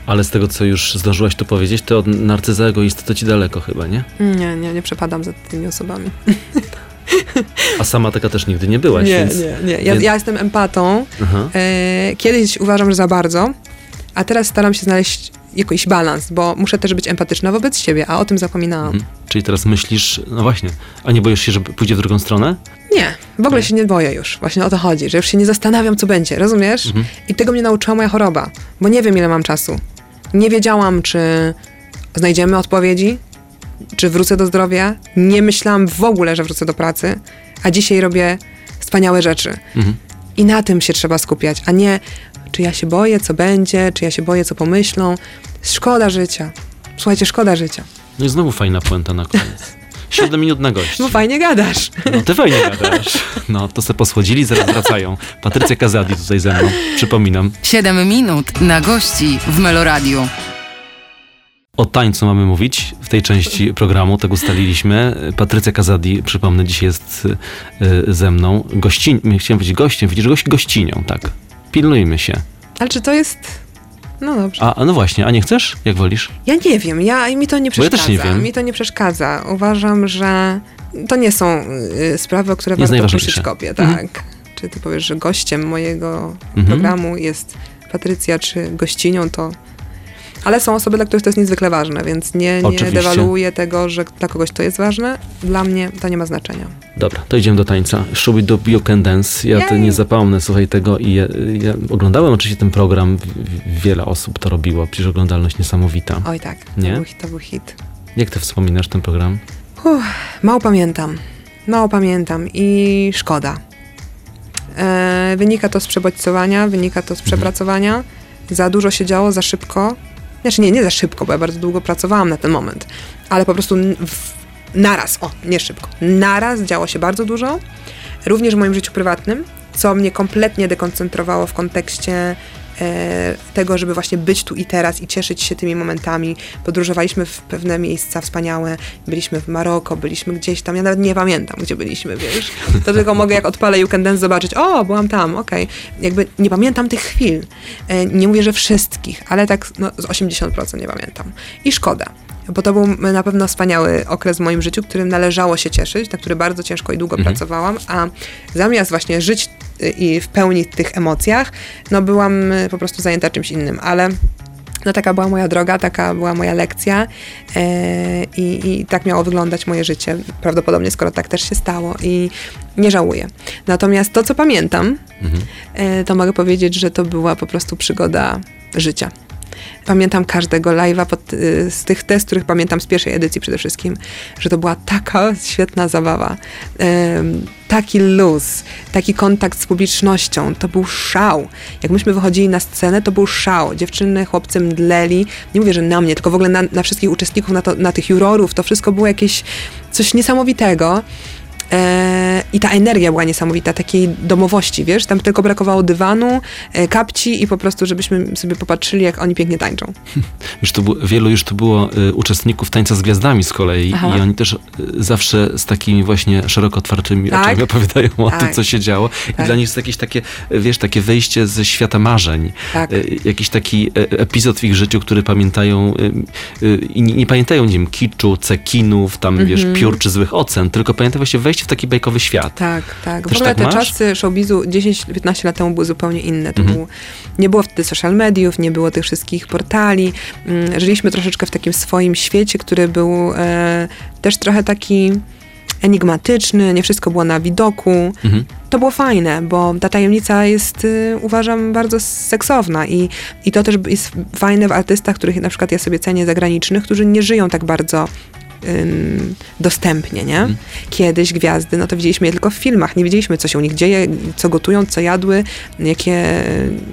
Ale z tego, co już zdążyłaś tu powiedzieć, to od narcyza egoisty to ci daleko chyba, nie? Nie, nie, nie przepadam za tymi osobami. *laughs* A sama taka też nigdy nie byłaś, nie, więc... nie, nie. Ja, więc- ja jestem empatą. E, Kiedyś uważam, że za bardzo, a teraz staram się znaleźć jakiś balans, bo muszę też być empatyczna wobec siebie, a o tym zapominałam. Mhm. Czyli teraz myślisz, no właśnie, a nie boisz się, że pójdzie w drugą stronę? Nie, w ogóle się nie boję już. Właśnie o to chodzi, że już się nie zastanawiam, co będzie, rozumiesz? Mhm. I tego mnie nauczyła moja choroba, bo nie wiem, ile mam czasu. Nie wiedziałam, czy znajdziemy odpowiedzi, czy wrócę do zdrowia. Nie myślałam w ogóle, że wrócę do pracy, a dzisiaj robię wspaniałe rzeczy. Mhm. I na tym się trzeba skupiać, a nie czy ja się boję, co będzie, czy ja się boję, co pomyślą. Szkoda życia. Słuchajcie, szkoda życia. No i znowu fajna puenta na koniec. *laughs* Siedem minut na gości. No fajnie gadasz. No ty fajnie gadasz. No, to se posłodzili, zaraz wracają. Patrycja Kazadi tutaj ze mną, przypominam. 7 minut na gości w Meloradiu. O tańcu mamy mówić w tej części programu, tak ustaliliśmy. Patrycja Kazadi, przypomnę, dzisiaj jest y, ze mną. Gościń, chciałem powiedzieć gościem, widzisz, gość, gościnią, tak. Pilnujmy się. Ale czy to jest... No dobrze. A, no właśnie, a nie chcesz? Jak wolisz? Ja nie wiem, ja, mi to nie Bo ja przeszkadza. też nie wiem. Mi to nie przeszkadza. Uważam, że to nie są y, sprawy, o które Nie warto prosić kobiet, Mhm. tak. Czy ty powiesz, że gościem mojego Mhm. programu jest Patrycja czy gościnią, to ale są osoby, dla których to jest niezwykle ważne, więc nie, nie Oczywiście. dewaluuję tego, że dla kogoś to jest ważne. Dla mnie to nie ma znaczenia. Dobra, to idziemy do tańca. We do You Can Dance? Ja to nie zapomnę, słuchaj, tego i ja, ja oglądałem oczywiście ten program, wiele osób to robiło, przecież oglądalność niesamowita. Oj tak, Nie? To, był, hit- to był hit. Jak ty wspominasz ten program? Uff, mało pamiętam. Mało pamiętam i szkoda. E, wynika to z przebodźcowania, wynika to z przepracowania. Za dużo się działo, za szybko. Znaczy nie, nie za szybko, bo ja bardzo długo pracowałam na ten moment, ale po prostu naraz, o, nie szybko, naraz działo się bardzo dużo, również w moim życiu prywatnym, co mnie kompletnie dekoncentrowało w kontekście tego, żeby właśnie być tu i teraz i cieszyć się tymi momentami. Podróżowaliśmy w pewne miejsca wspaniałe, byliśmy w Maroko, byliśmy gdzieś tam, ja nawet nie pamiętam, gdzie byliśmy, wiesz. To tylko mogę jak odpalę You Can Dance zobaczyć, o, byłam tam, okej. Jakby nie pamiętam tych chwil. E, nie mówię, że wszystkich, ale tak no, z 80% nie pamiętam. I szkoda. Bo to był na pewno wspaniały okres w moim życiu, którym należało się cieszyć, na który bardzo ciężko i długo pracowałam, a zamiast właśnie żyć y, i w pełni tych emocjach, no byłam y, po prostu zajęta czymś innym, ale no taka była moja droga, taka była moja lekcja e, i, i tak miało wyglądać moje życie. Prawdopodobnie, skoro tak też się stało i nie żałuję. Natomiast to, co pamiętam, e, to mogę powiedzieć, że to była po prostu przygoda życia. Pamiętam każdego live'a pod, y, z tych test, których pamiętam z pierwszej edycji przede wszystkim, że to była taka świetna zabawa. Em, taki luz, taki kontakt z publicznością, to był szał. Jak myśmy wychodzili na scenę, to był szał. Dziewczyny, chłopcy mdleli. Nie mówię, że na mnie, tylko w ogóle na, na wszystkich uczestników, na, to, na tych jurorów. To wszystko było jakieś coś niesamowitego. E, I ta energia była niesamowita, takiej domowości, wiesz? Tam tylko brakowało dywanu, e, kapci i po prostu, żebyśmy sobie popatrzyli, jak oni pięknie tańczą. *laughs* Już tu było, wielu już tu było y, uczestników Tańca z Gwiazdami z kolei Aha. i oni też y, zawsze z takimi właśnie szeroko otwartymi Tak. oczami opowiadają o Tak. tym, co się działo. I Tak. dla nich jest jakieś takie, wiesz, takie wyjście ze świata marzeń. Tak. Y, Jakiś taki epizod w ich życiu, który pamiętają i nie, nie pamiętają, nie wiem, kiczu, cekinów, tam, wiesz, piór czy złych ocen, tylko pamiętają właśnie wejście w taki bajkowy świat. Tak, tak. W Też ogóle tak te masz? czasy showbizu 10-15 lat temu były zupełnie inne. To Mhm. był, nie było wtedy social mediów, nie było tych wszystkich portali. Mm, Żyliśmy troszeczkę w takim swoim świecie, który był e, też trochę taki enigmatyczny, nie wszystko było na widoku. Mhm. To było fajne, bo ta tajemnica jest, y, uważam, bardzo seksowna i, i to też jest fajne w artystach, których na przykład ja sobie cenię zagranicznych, którzy nie żyją tak bardzo ym, dostępnie, nie? Kiedyś gwiazdy, no to widzieliśmy je tylko w filmach, nie wiedzieliśmy, co się u nich dzieje, co gotują, co jadły, jakie,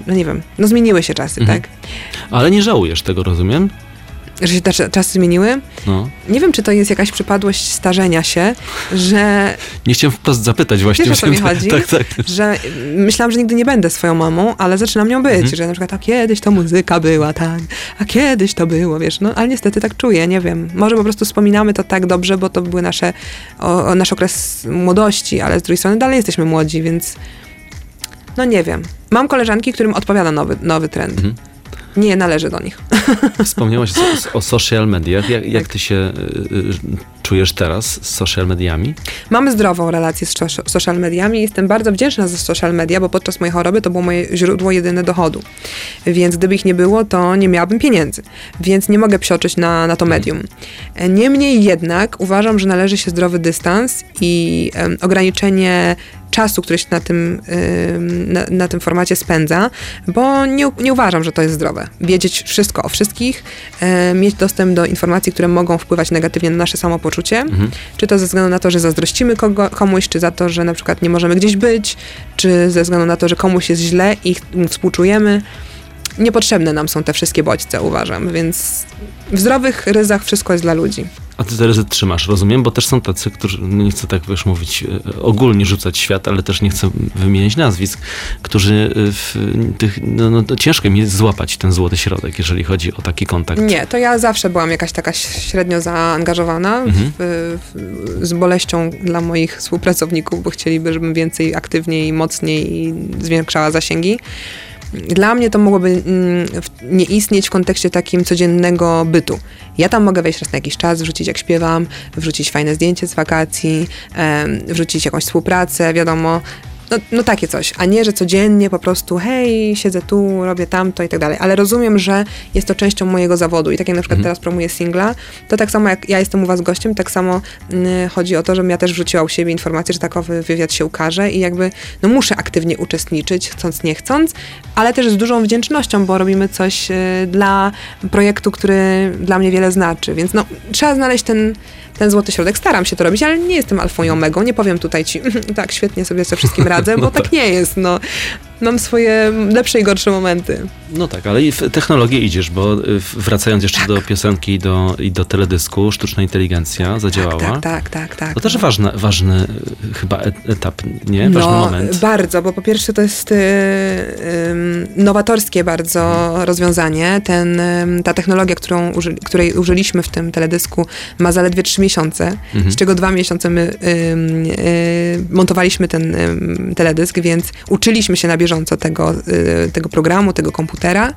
no nie wiem, no zmieniły się czasy, Mhm. tak? Ale nie żałujesz tego, rozumiem? Że się te cza- czasy zmieniły. No. Nie wiem, czy to jest jakaś przypadłość starzenia się, że Nie chciałem wprost zapytać właśnie. Wiesz, o co mi myślałem- *laughs* chodzi? Tak, tak. że myślałam, że nigdy nie będę swoją mamą, ale zaczynam nią być, Mhm. że na przykład a kiedyś to muzyka była, tak, a kiedyś to było, wiesz, no ale niestety tak czuję, nie wiem. Może po prostu wspominamy to tak dobrze, bo to były nasze, o, o nasz okres młodości, ale z drugiej strony dalej jesteśmy młodzi, więc no nie wiem. Mam koleżanki, którym odpowiada nowy, nowy trend. Mhm. Nie należy do nich. *laughs* Wspomniałaś o, o social mediach. Jak, jak Tak. ty się y, y, czujesz teraz z social mediami? Mamy zdrową relację z social mediami. Jestem bardzo wdzięczna za social media, bo podczas mojej choroby to było moje źródło jedyne dochodu. Więc gdyby ich nie było, to nie miałabym pieniędzy. Więc nie mogę psioczyć na, na to medium. E, Niemniej jednak uważam, że należy się zdrowy dystans i em, ograniczenie czasu, który się na tym, ym, na, na tym formacie spędza, bo nie, nie uważam, że to jest zdrowe. Wiedzieć wszystko o wszystkich, e, mieć dostęp do informacji, które mogą wpływać negatywnie na nasze samopoczucie, czy to ze względu na to, że zazdrościmy kogo, komuś, czy za to, że na przykład nie możemy gdzieś być, czy ze względu na to, że komuś jest źle i współczujemy. Niepotrzebne nam są te wszystkie bodźce, uważam, więc w zdrowych ryzach wszystko jest dla ludzi. A ty te ryzy trzymasz, rozumiem? Bo też są tacy, którzy, no nie chcę tak wiesz mówić, y, ogólnie rzucać świat, ale też nie chcę wymieniać nazwisk, którzy y, w tych, no, no to ciężko mi jest złapać ten złoty środek, jeżeli chodzi o taki kontakt. Nie, to ja zawsze byłam jakaś taka średnio zaangażowana Mhm. w, w, z boleścią dla moich współpracowników, bo chcieliby, żebym więcej, aktywniej, mocniej zwiększała zasięgi. Dla mnie to mogłoby mm, nie istnieć w kontekście takim codziennego bytu. Ja tam mogę wejść raz na jakiś czas, wrzucić jak śpiewam, wrzucić fajne zdjęcie z wakacji, wrzucić jakąś współpracę, wiadomo, no, no takie coś, a nie, że codziennie po prostu hej, siedzę tu, robię tamto i tak dalej, ale rozumiem, że jest to częścią mojego zawodu i tak jak na przykład teraz promuję singla, to tak samo jak ja jestem u was gościem, tak samo y, chodzi o to, żebym ja też wrzuciła u siebie informację, że takowy wywiad się ukaże i jakby no muszę aktywnie uczestniczyć, chcąc nie chcąc, ale też z dużą wdzięcznością, bo robimy coś y, dla projektu, który dla mnie wiele znaczy, więc no trzeba znaleźć ten ten złoty środek. Staram się to robić, ale nie jestem alfą i omegą. Nie powiem tutaj ci, *laughs* tak, świetnie sobie ze wszystkim radzę, bo No tak tak. nie jest. No. Mam swoje lepsze i gorsze momenty. No tak, ale i w technologię idziesz, bo y, wracając jeszcze Tak. do piosenki i do, i do teledysku, sztuczna inteligencja zadziałała. Tak, tak, tak, tak. To też ważny, ważny y, chyba et- etap, nie? Ważny no, moment. bardzo, bo po pierwsze to jest y, ym, nowatorskie bardzo rozwiązanie. Ten, ym, ta technologia, którą uży, której użyliśmy w tym teledysku ma zaledwie trzy miesiące, Mhm. z czego dwa miesiące my y, montowaliśmy ten teledysk, więc uczyliśmy się na bieżąco tego, y, tego programu, tego komputera.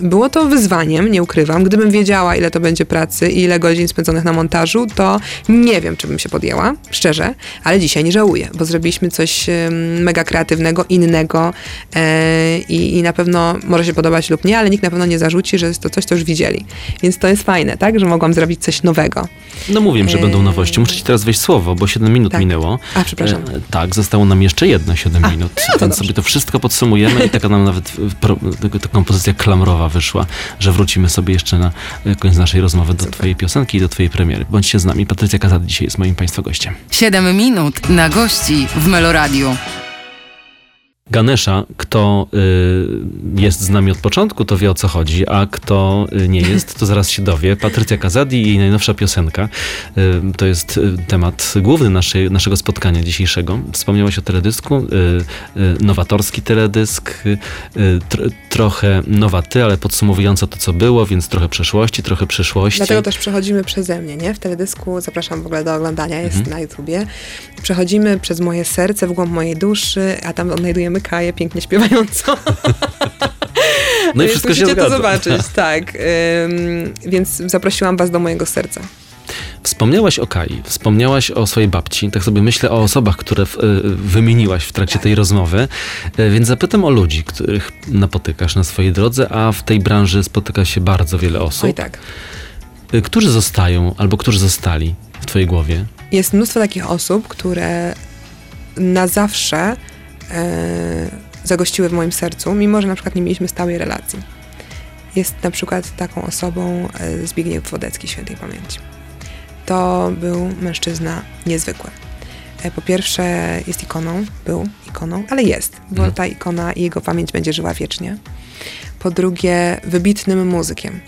Było to wyzwaniem, nie ukrywam. Gdybym wiedziała, ile to będzie pracy i ile godzin spędzonych na montażu, to nie wiem, czy bym się podjęła, szczerze, ale dzisiaj nie żałuję, bo zrobiliśmy coś mega kreatywnego, innego e, i, i na pewno może się podobać lub nie, ale nikt na pewno nie zarzuci, że jest to coś, co już widzieli. Więc to jest fajne, tak, że mogłam zrobić coś nowego. No mówię, że będą Eee. nowości. Muszę ci teraz wejść słowo, bo 7 minut Tak. minęło. A, przepraszam. E, tak, zostało nam jeszcze jedno 7 A, minut. *laughs* no Więc sobie to wszystko podsumujemy i taka nam nawet w- pro, taka kompozycja klamrowa wyszła, że wrócimy sobie jeszcze na e, koniec naszej rozmowy do Super. twojej piosenki i do twojej premiery. Bądźcie z nami. Patrycja Kazad dzisiaj jest moim państwa gościem. 7 minut na gości w Meloradiu. Ganesha, kto y, jest z nami od początku, to wie o co chodzi, a kto y, nie jest, to zaraz się dowie. Patrycja Kazadi i jej najnowsza piosenka. Y, to jest y, temat główny naszej, naszego spotkania dzisiejszego. Wspomniałaś o teledysku, y, y, nowatorski teledysk, tr, trochę nowaty, ale podsumowująco to, co było, więc trochę przeszłości, trochę przyszłości. Dlatego też przechodzimy przeze mnie, nie? W teledysku zapraszam w ogóle do oglądania, jest Mhm. na YouTubie. Przechodzimy przez moje serce, w głąb mojej duszy, a tam odnajdujemy Kaję pięknie śpiewającą. *laughs* *laughs* No i wszystko się musicie to zgadza. zobaczyć, *laughs* tak. Ym, więc zaprosiłam was do mojego serca. Wspomniałaś o Kai, wspomniałaś o swojej babci, tak sobie myślę o osobach, które w, y, wymieniłaś w trakcie tej rozmowy, Y, więc zapytam o ludzi, których napotykasz na swojej drodze, a w tej branży spotyka się bardzo wiele osób. Oj tak. Y, Którzy zostają albo którzy zostali w twojej głowie? Jest mnóstwo takich osób, które na zawsze e, zagościły w moim sercu, mimo że na przykład nie mieliśmy stałej relacji. Jest na przykład taką osobą e, Zbigniew Wodecki, świętej pamięci. To był mężczyzna niezwykły. E, Po pierwsze jest ikoną, był ikoną, ale jest, bo Mhm. ta ikona i jego pamięć będzie żyła wiecznie. Po drugie, wybitnym muzykiem.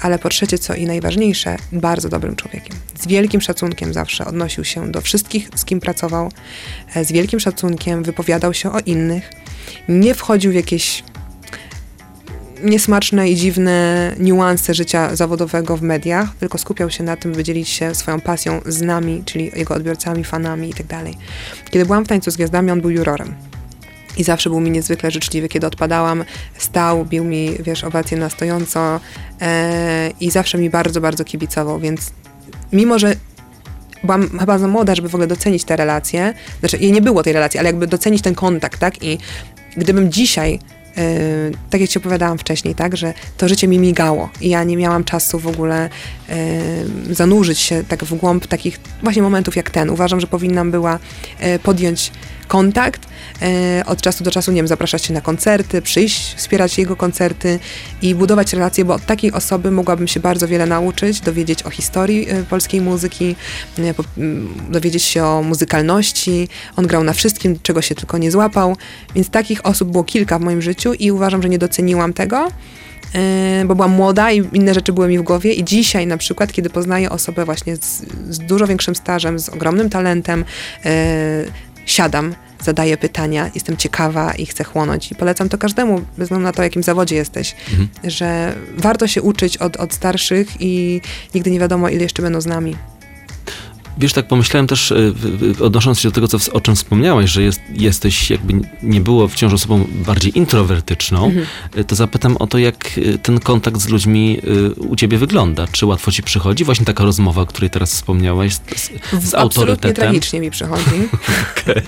Ale po trzecie, co i najważniejsze, bardzo dobrym człowiekiem. Z wielkim szacunkiem zawsze odnosił się do wszystkich, z kim pracował. E, Z wielkim szacunkiem wypowiadał się o innych. Nie wchodził w jakieś niesmaczne i dziwne niuanse życia zawodowego w mediach, tylko skupiał się na tym, by dzielić się swoją pasją z nami, czyli jego odbiorcami, fanami itd. Kiedy byłam w Tańcu z Gwiazdami, on był jurorem. I zawsze był mi niezwykle życzliwy. Kiedy odpadałam, stał, bił mi, wiesz, owację na stojąco e, i zawsze mi bardzo, bardzo kibicował, więc mimo, że byłam chyba za młoda, żeby w ogóle docenić te relacje, znaczy jej nie było tej relacji, ale jakby docenić ten kontakt, tak? I gdybym dzisiaj Yy, tak jak ci opowiadałam wcześniej, tak, że to życie mi migało i ja nie miałam czasu w ogóle yy, zanurzyć się tak w głąb takich właśnie momentów jak ten. Uważam, że powinnam była yy, podjąć kontakt, yy, od czasu do czasu, nie wiem, zapraszać się na koncerty, przyjść, wspierać jego koncerty i budować relacje, bo od takiej osoby mogłabym się bardzo wiele nauczyć, dowiedzieć o historii yy, polskiej muzyki, po- mm, dowiedzieć się o muzykalności. On grał na wszystkim, czego się tylko nie złapał, więc takich osób było kilka w moim życiu i uważam, że nie doceniłam tego. Bo byłam młoda i inne rzeczy były mi w głowie, i dzisiaj na przykład, kiedy poznaję osobę właśnie z, z dużo większym stażem, z ogromnym talentem, yy, siadam, zadaję pytania, jestem ciekawa i chcę chłonąć. I polecam to każdemu, bez względu na to, jakim zawodzie jesteś, Mhm. że warto się uczyć od, od starszych i nigdy nie wiadomo, ile jeszcze będą z nami. Wiesz, tak pomyślałem też, y, odnosząc się do tego, co, o czym wspomniałaś, że jest, jesteś, jakby nie było wciąż osobą bardziej introwertyczną, Mhm. y, to zapytam o to, jak y, ten kontakt z ludźmi u ciebie wygląda. Czy łatwo ci przychodzi? Właśnie taka rozmowa, o której teraz wspomniałaś, z, z, Absolutnie autorytetem. tragicznie mi przychodzi. *laughs* Okej.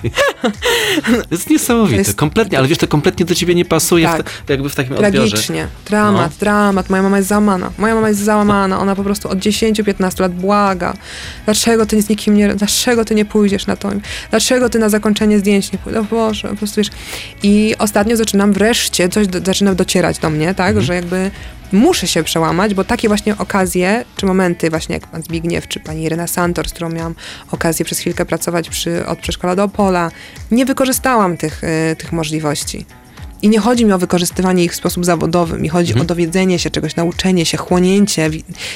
To *laughs* jest niesamowite, jest- kompletnie, ale wiesz, to kompletnie do ciebie nie pasuje Tak. w te, jakby w takim odbiorze. Tragicznie. Dramat, No. dramat. Moja mama jest załamana. Moja mama jest załamana. Ona po prostu od 10-15 lat błaga. Dlaczego ty z nikim nie... Dlaczego ty nie pójdziesz na to? Dlaczego ty na zakończenie zdjęć nie pójdziesz? O Boże, po prostu wiesz. I ostatnio zaczynam wreszcie, coś do, zaczyna docierać do mnie, tak? Mhm. Że jakby muszę się przełamać, bo takie właśnie okazje, czy momenty właśnie jak pan Zbigniew, czy pani Irena Santor, z którą miałam okazję przez chwilkę pracować przy, od przedszkola do Opola, nie wykorzystałam tych, y, tych możliwości. I nie chodzi mi o wykorzystywanie ich w sposób zawodowy, mi chodzi o dowiedzenie się czegoś, nauczenie się, chłonięcie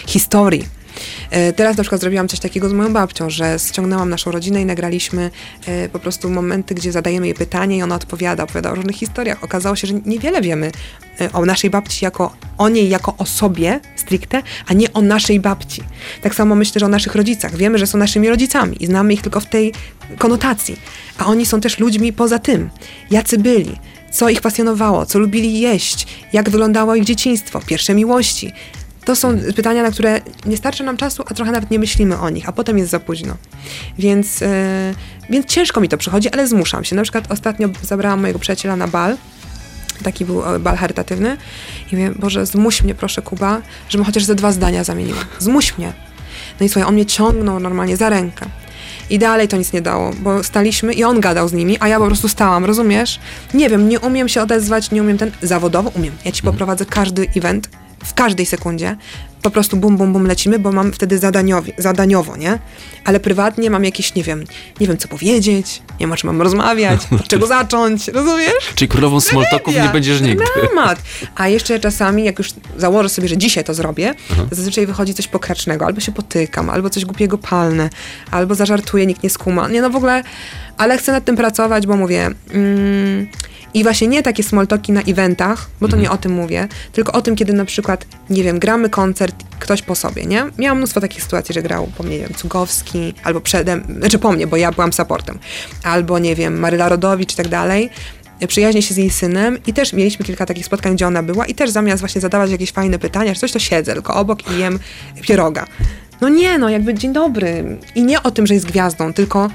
historii. E, Teraz na przykład zrobiłam coś takiego z moją babcią, że ściągnęłam naszą rodzinę i nagraliśmy e, po prostu momenty, gdzie zadajemy jej pytanie i ona odpowiada, opowiada o różnych historiach. Okazało się, że niewiele wiemy e, o naszej babci jako, o niej jako osobie stricte, a nie o naszej babci. Tak samo myślę, że o naszych rodzicach. Wiemy, że są naszymi rodzicami i znamy ich tylko w tej konotacji. A oni są też ludźmi poza tym. Jacy byli, co ich pasjonowało, co lubili jeść, jak wyglądało ich dzieciństwo, pierwsze miłości. To są pytania, na które nie starczy nam czasu, a trochę nawet nie myślimy o nich, a potem jest za późno. Więc, yy, więc ciężko mi to przychodzi, ale zmuszam się. Na przykład ostatnio zabrałam mojego przyjaciela na bal. Taki był e, bal charytatywny. I mówię, Boże, zmuś mnie proszę, Kuba, żebym chociaż ze dwa zdania zamieniła. Zmuś mnie. No i słuchaj, on mnie ciągnął normalnie za rękę. I dalej to nic nie dało, bo staliśmy i on gadał z nimi, a ja po prostu stałam, rozumiesz? Nie wiem, nie umiem się odezwać, nie umiem ten... Zawodowo umiem. Ja ci poprowadzę każdy event w każdej sekundzie. Po prostu bum, bum, bum lecimy, bo mam wtedy zadaniowi, zadaniowo, nie? Ale prywatnie mam jakieś, nie wiem, nie wiem co powiedzieć, nie wiem o czym mam rozmawiać, *laughs* od czego zacząć, rozumiesz? Czyli królową smoltoków nie będziesz nigdy. Dramat. A jeszcze czasami, jak już założę sobie, że dzisiaj to zrobię, to zazwyczaj wychodzi coś pokracznego. Albo się potykam, albo coś głupiego palnę, albo zażartuję, nikt nie skuma. Nie no w ogóle, ale chcę nad tym pracować, bo mówię... Mm, i właśnie nie takie smoltoki na eventach, bo to nie o tym mówię, tylko o tym, kiedy na przykład, nie wiem, gramy koncert, ktoś po sobie, nie? Miałam mnóstwo takich sytuacji, że grał po mnie, nie wiem, Cugowski, albo przede, znaczy po mnie, bo ja byłam supportem, albo, nie wiem, Maryla Rodowicz i tak dalej przyjaźnię się z jej synem i też mieliśmy kilka takich spotkań, gdzie ona była i też zamiast właśnie zadawać jakieś fajne pytania, czy coś, to siedzę tylko obok i jem pieroga. No nie, no jakby dzień dobry. I nie o tym, że jest gwiazdą, tylko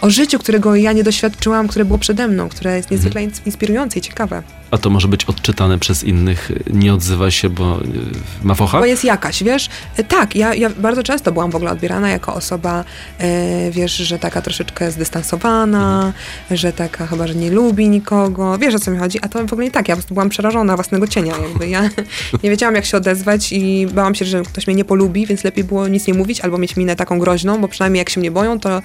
o życiu, którego ja nie doświadczyłam, które było przede mną, które jest niezwykle ins- inspirujące i ciekawe. A to może być odczytane przez innych, nie odzywa się, bo y, ma focha? Bo jest jakaś, wiesz? E, Tak, ja, ja bardzo często byłam w ogóle odbierana jako osoba, e, wiesz, że taka troszeczkę zdystansowana, że taka chyba, że nie lubi nikogo. Wiesz, o co mi chodzi? A to w ogóle nie tak. Ja po prostu byłam przerażona własnego cienia, jakby. Ja *laughs* nie wiedziałam, jak się odezwać i bałam się, że ktoś mnie nie polubi, więc lepiej było nic nie mówić albo mieć minę taką groźną, bo przynajmniej jak się mnie boją, to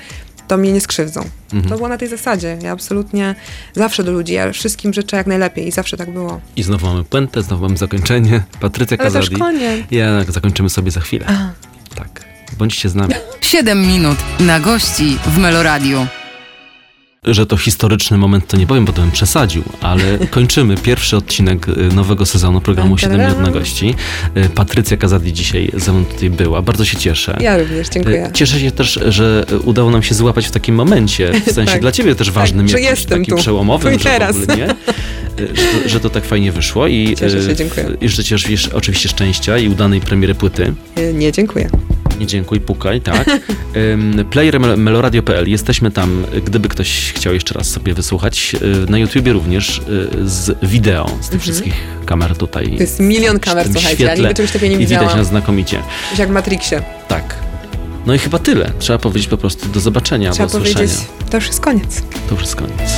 to mnie nie skrzywdzą. To było na tej zasadzie. Ja absolutnie zawsze do ludzi, ja wszystkim życzę jak najlepiej i zawsze tak było. I znowu mamy puentę, znowu mamy zakończenie. Patrycja Ale Kazadi. koniec. Ja zakończymy sobie za chwilę. A. Tak. Bądźcie z nami. 7 minut na gości w Meloradiu. Że to historyczny moment, to nie powiem, bo to bym przesadził, ale *laughs* kończymy pierwszy odcinek y, nowego sezonu programu 7 minut na gości. Y, Patrycja Kazadi dzisiaj ze mną tutaj była. Bardzo się cieszę. Ja również, dziękuję. Y, Cieszę się też, że udało nam się złapać w takim momencie, w *laughs* sensie Tak. dla ciebie też ważnym, że jakimś takim tu. przełomowym, Tu i że teraz. ogóle nie, że, to- że to tak fajnie wyszło i, Cieszę się, dziękuję. i życzę ci oczywiście- szczęścia i udanej premiery płyty. Nie, dziękuję. Nie dziękuj, pukaj, tak. *laughs* Player mel- meloradio.pl, jesteśmy tam, gdyby ktoś chciał jeszcze raz sobie wysłuchać. Y, Na YouTubie również y, z wideo, z tych wszystkich kamer tutaj. Mhm. To jest milion kamer, słuchajcie, ja świetle nigdy czegoś takiego nie I widać widziałam. nas znakomicie. Jak w Matrixie. Tak. No i chyba tyle. Trzeba powiedzieć po prostu do zobaczenia, Trzeba do usłyszenia. powiedzieć, to już jest koniec. To już jest koniec.